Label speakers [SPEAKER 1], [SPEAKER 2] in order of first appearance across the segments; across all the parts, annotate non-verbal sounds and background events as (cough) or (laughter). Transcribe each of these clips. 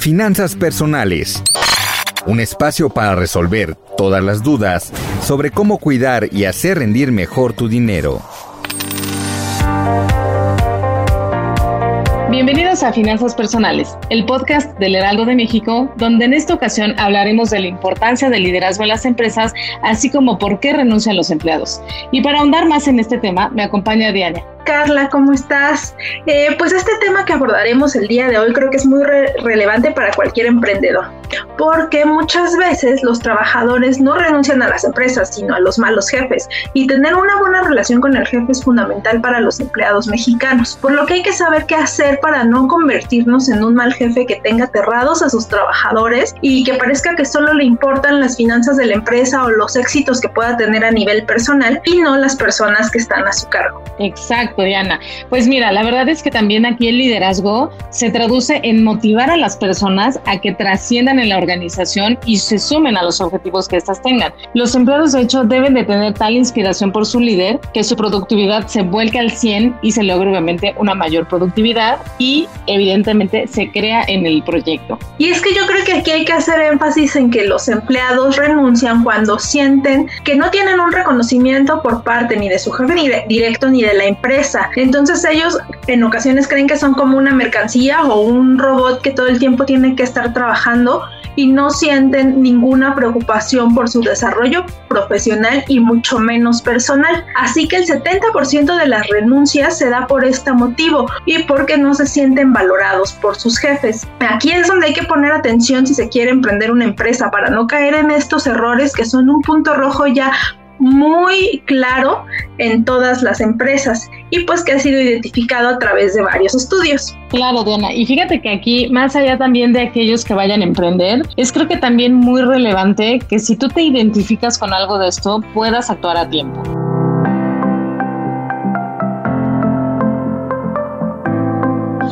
[SPEAKER 1] Finanzas personales. Un espacio para resolver todas las dudas sobre cómo cuidar y hacer rendir mejor tu dinero.
[SPEAKER 2] Bienvenidos a Finanzas Personales, el podcast del Heraldo de México, donde en esta ocasión hablaremos de la importancia del liderazgo en las empresas, así como por qué renuncian los empleados. Y para ahondar más en este tema, me acompaña Diana.
[SPEAKER 3] Carla, ¿cómo estás? Eh, pues este tema que abordaremos el día de hoy creo que es muy relevante para cualquier emprendedor, porque muchas veces los trabajadores no renuncian a las empresas, sino a los malos jefes, y tener una buena relación con el jefe es fundamental para los empleados mexicanos, por lo que hay que saber qué hacer para no convertirnos en un mal jefe que tenga aterrados a sus trabajadores y que parezca que solo le importan las finanzas de la empresa o los éxitos que pueda tener a nivel personal y no las personas que están a su cargo.
[SPEAKER 2] Exacto. Diana. Pues mira, la verdad es que también aquí el liderazgo se traduce en motivar a las personas a que trasciendan en la organización y se sumen a los objetivos que éstas tengan. Los empleados, de hecho, deben de tener tal inspiración por su líder que su productividad se vuelque al 100 y se logre obviamente una mayor productividad y evidentemente se crea en el proyecto.
[SPEAKER 3] Y es que yo creo que aquí hay que hacer énfasis en que los empleados renuncian cuando sienten que no tienen un reconocimiento por parte ni de su jefe ni directo ni de la empresa entonces ellos en ocasiones creen que son como una mercancía o un robot que todo el tiempo tiene que estar trabajando y no sienten ninguna preocupación por su desarrollo profesional y mucho menos personal. Así que el 70% de las renuncias se da por este motivo y porque no se sienten valorados por sus jefes. Aquí es donde hay que poner atención si se quiere emprender una empresa para no caer en estos errores que son un punto rojo ya muy claro en todas las empresas y pues que ha sido identificado a través de varios estudios.
[SPEAKER 2] Claro, Diana. Y fíjate que aquí, más allá también de aquellos que vayan a emprender, es creo que también muy relevante que si tú te identificas con algo de esto, puedas actuar a tiempo.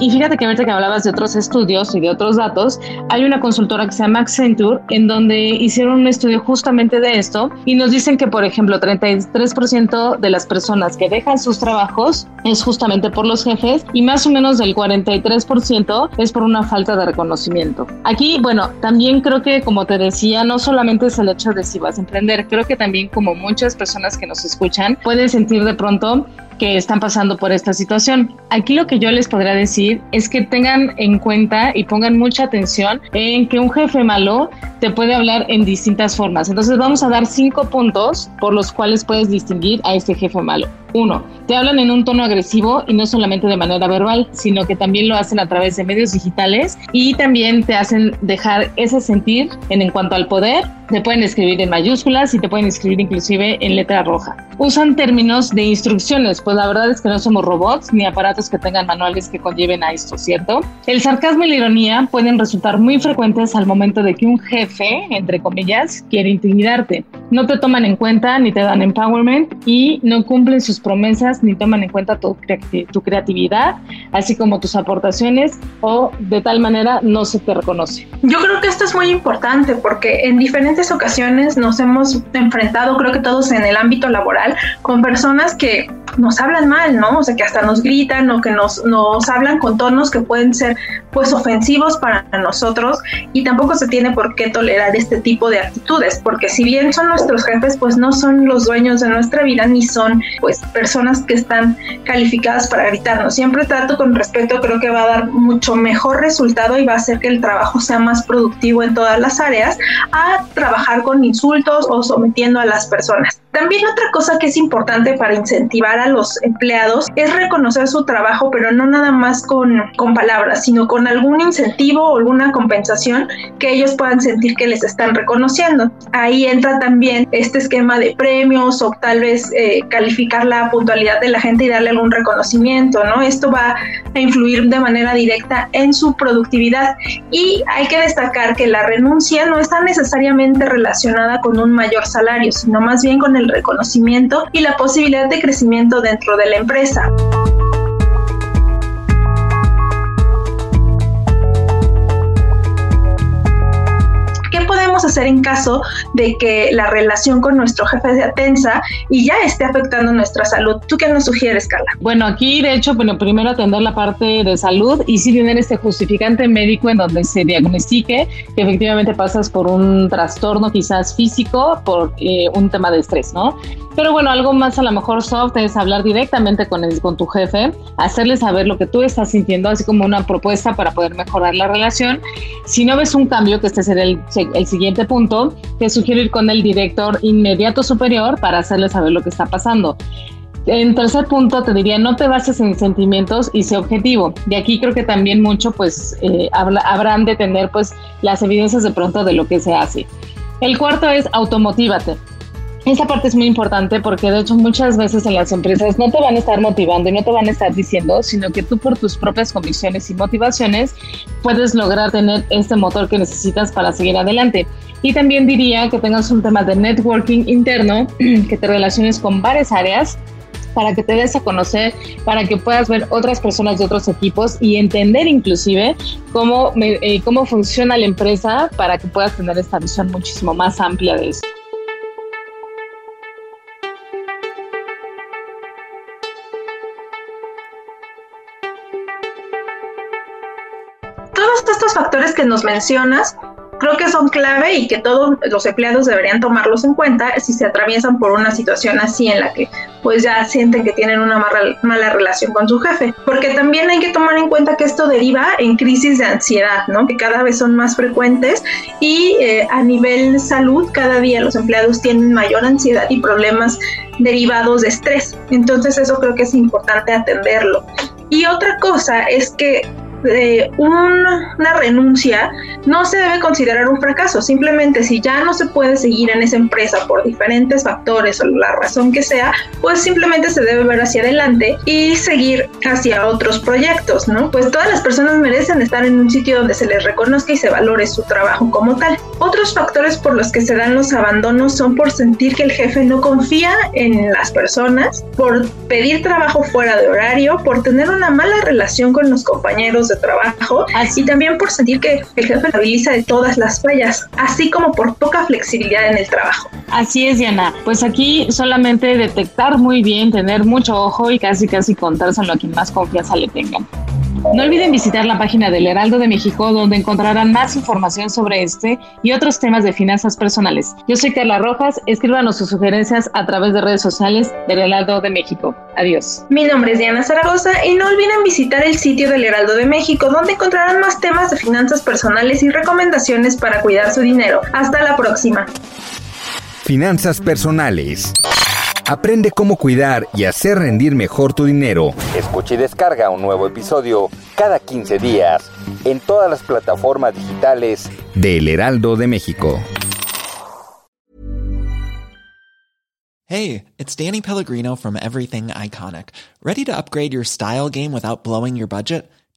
[SPEAKER 2] Y fíjate que ahorita que hablabas de otros estudios y de otros datos, hay una consultora que se llama Accenture en donde hicieron un estudio justamente de esto y nos dicen que, por ejemplo, 33% de las personas que dejan sus trabajos es justamente por los jefes y más o menos del 43% es por una falta de reconocimiento. Aquí, bueno, también creo que, como te decía, no solamente es el hecho de si vas a emprender, creo que también como muchas personas que nos escuchan pueden sentir de pronto que están pasando por esta situación. Aquí lo que yo les podría decir es que tengan en cuenta y pongan mucha atención en que un jefe malo te puede hablar en distintas formas. Entonces vamos a dar cinco puntos por los cuales puedes distinguir a este jefe malo. Uno, te hablan en un tono agresivo y no solamente de manera verbal, sino que también lo hacen a través de medios digitales y también te hacen dejar ese sentir en, en cuanto al poder. Te pueden escribir en mayúsculas y te pueden escribir inclusive en letra roja. Usan términos de instrucciones, pues la verdad es que no somos robots ni aparatos que tengan manuales que conlleven a esto, ¿cierto? El sarcasmo y la ironía pueden resultar muy frecuentes al momento de que un jefe, entre comillas, quiere intimidarte. No te toman en cuenta ni te dan empowerment y no cumplen sus promesas ni toman en cuenta tu, tu creatividad, así como tus aportaciones o de tal manera no se te reconoce.
[SPEAKER 3] Yo creo que esto es muy importante porque en diferentes ocasiones nos hemos enfrentado, creo que todos en el ámbito laboral, con personas que nos hablan mal, ¿no? O sea, que hasta nos gritan o que nos, nos hablan con tonos que pueden ser pues ofensivos para nosotros y tampoco se tiene por qué tolerar este tipo de actitudes, porque si bien son nuestros jefes, pues no son los dueños de nuestra vida ni son pues personas que están calificadas para gritarnos. Siempre trato con respeto, creo que va a dar mucho mejor resultado y va a hacer que el trabajo sea más productivo en todas las áreas a trabajar con insultos o sometiendo a las personas. También otra cosa que es importante para incentivar a los empleados es reconocer su trabajo, pero no nada más con, con palabras, sino con algún incentivo o alguna compensación que ellos puedan sentir que les están reconociendo. Ahí entra también este esquema de premios o tal vez eh, calificar la puntualidad de la gente y darle algún reconocimiento, ¿no? Esto va a influir de manera directa en su productividad y hay que destacar que la renuncia no está necesariamente relacionada con un mayor salario, sino más bien con el reconocimiento y la posibilidad de crecimiento dentro de la empresa. Hacer en caso de que la relación con nuestro jefe sea tensa y ya esté afectando nuestra salud? ¿Tú qué nos sugieres, Carla?
[SPEAKER 2] Bueno, aquí de hecho, bueno, primero atender la parte de salud y sí tener este justificante médico en donde se diagnostique que efectivamente pasas por un trastorno quizás físico por eh, un tema de estrés, ¿no? Pero bueno, algo más a lo mejor soft es hablar directamente con, el, con tu jefe, hacerle saber lo que tú estás sintiendo, así como una propuesta para poder mejorar la relación. Si no ves un cambio, que este será el, el siguiente punto, te sugiero ir con el director inmediato superior para hacerle saber lo que está pasando. En tercer punto, te diría, no te bases en sentimientos y sé objetivo. De aquí creo que también mucho, pues, eh, habrán de tener, pues, las evidencias de pronto de lo que se hace. El cuarto es automotívate. Esa parte es muy importante porque de hecho muchas veces en las empresas no te van a estar motivando y no te van a estar diciendo, sino que tú por tus propias convicciones y motivaciones puedes lograr tener este motor que necesitas para seguir adelante. Y también diría que tengas un tema de networking interno, (clears throat) que te relaciones con varias áreas para que te des a conocer, para que puedas ver otras personas de otros equipos y entender inclusive cómo, eh, cómo funciona la empresa para que puedas tener esta visión muchísimo más amplia de esto.
[SPEAKER 3] Factores que nos mencionas creo que son clave y que todos los empleados deberían tomarlos en cuenta si se atraviesan por una situación así en la que pues ya sienten que tienen una mala, relación con su jefe. Porque también hay que tomar en cuenta que esto deriva en crisis de ansiedad, ¿no? Que cada vez son más frecuentes y eh, a nivel salud cada día los empleados tienen mayor ansiedad y problemas derivados de estrés. Entonces eso creo que es importante atenderlo. Y otra cosa es que de una, renuncia no se debe considerar un fracaso. Simplemente si ya no se puede seguir en esa empresa por diferentes factores o la razón que sea, pues simplemente se debe ver hacia adelante y seguir hacia otros proyectos, ¿no? Pues todas las personas merecen estar en un sitio donde se les reconozca y se valore su trabajo como tal. Otros factores por los que se dan los abandonos son por sentir que el jefe no confía en las personas, por pedir trabajo fuera de horario, por tener una mala relación con los compañeros de trabajo así. y también por sentir que el jefe habiliza de todas las fallas, así como por poca flexibilidad en el trabajo.
[SPEAKER 2] Así es, Diana. Pues aquí solamente detectar muy bien, tener mucho ojo y casi casi contárselo a quien más confianza le tengan. No olviden visitar la página del Heraldo de México donde encontrarán más información sobre este y otros temas de finanzas personales. Yo soy Carla Rojas, escríbanos sus sugerencias a través de redes sociales del Heraldo de México. Adiós.
[SPEAKER 3] Mi nombre es Diana Zaragoza y no olviden visitar el sitio del Heraldo de México donde encontrarán más temas de finanzas personales y recomendaciones para cuidar su dinero. Hasta la próxima.
[SPEAKER 1] Finanzas personales. Aprende cómo cuidar y hacer rendir mejor tu dinero. Escucha y descarga un nuevo episodio cada 15 días en todas las plataformas digitales de El Heraldo de México.
[SPEAKER 4] Hey, it's Danny Pellegrino from Everything Iconic. ¿Ready to upgrade your style game without blowing your budget?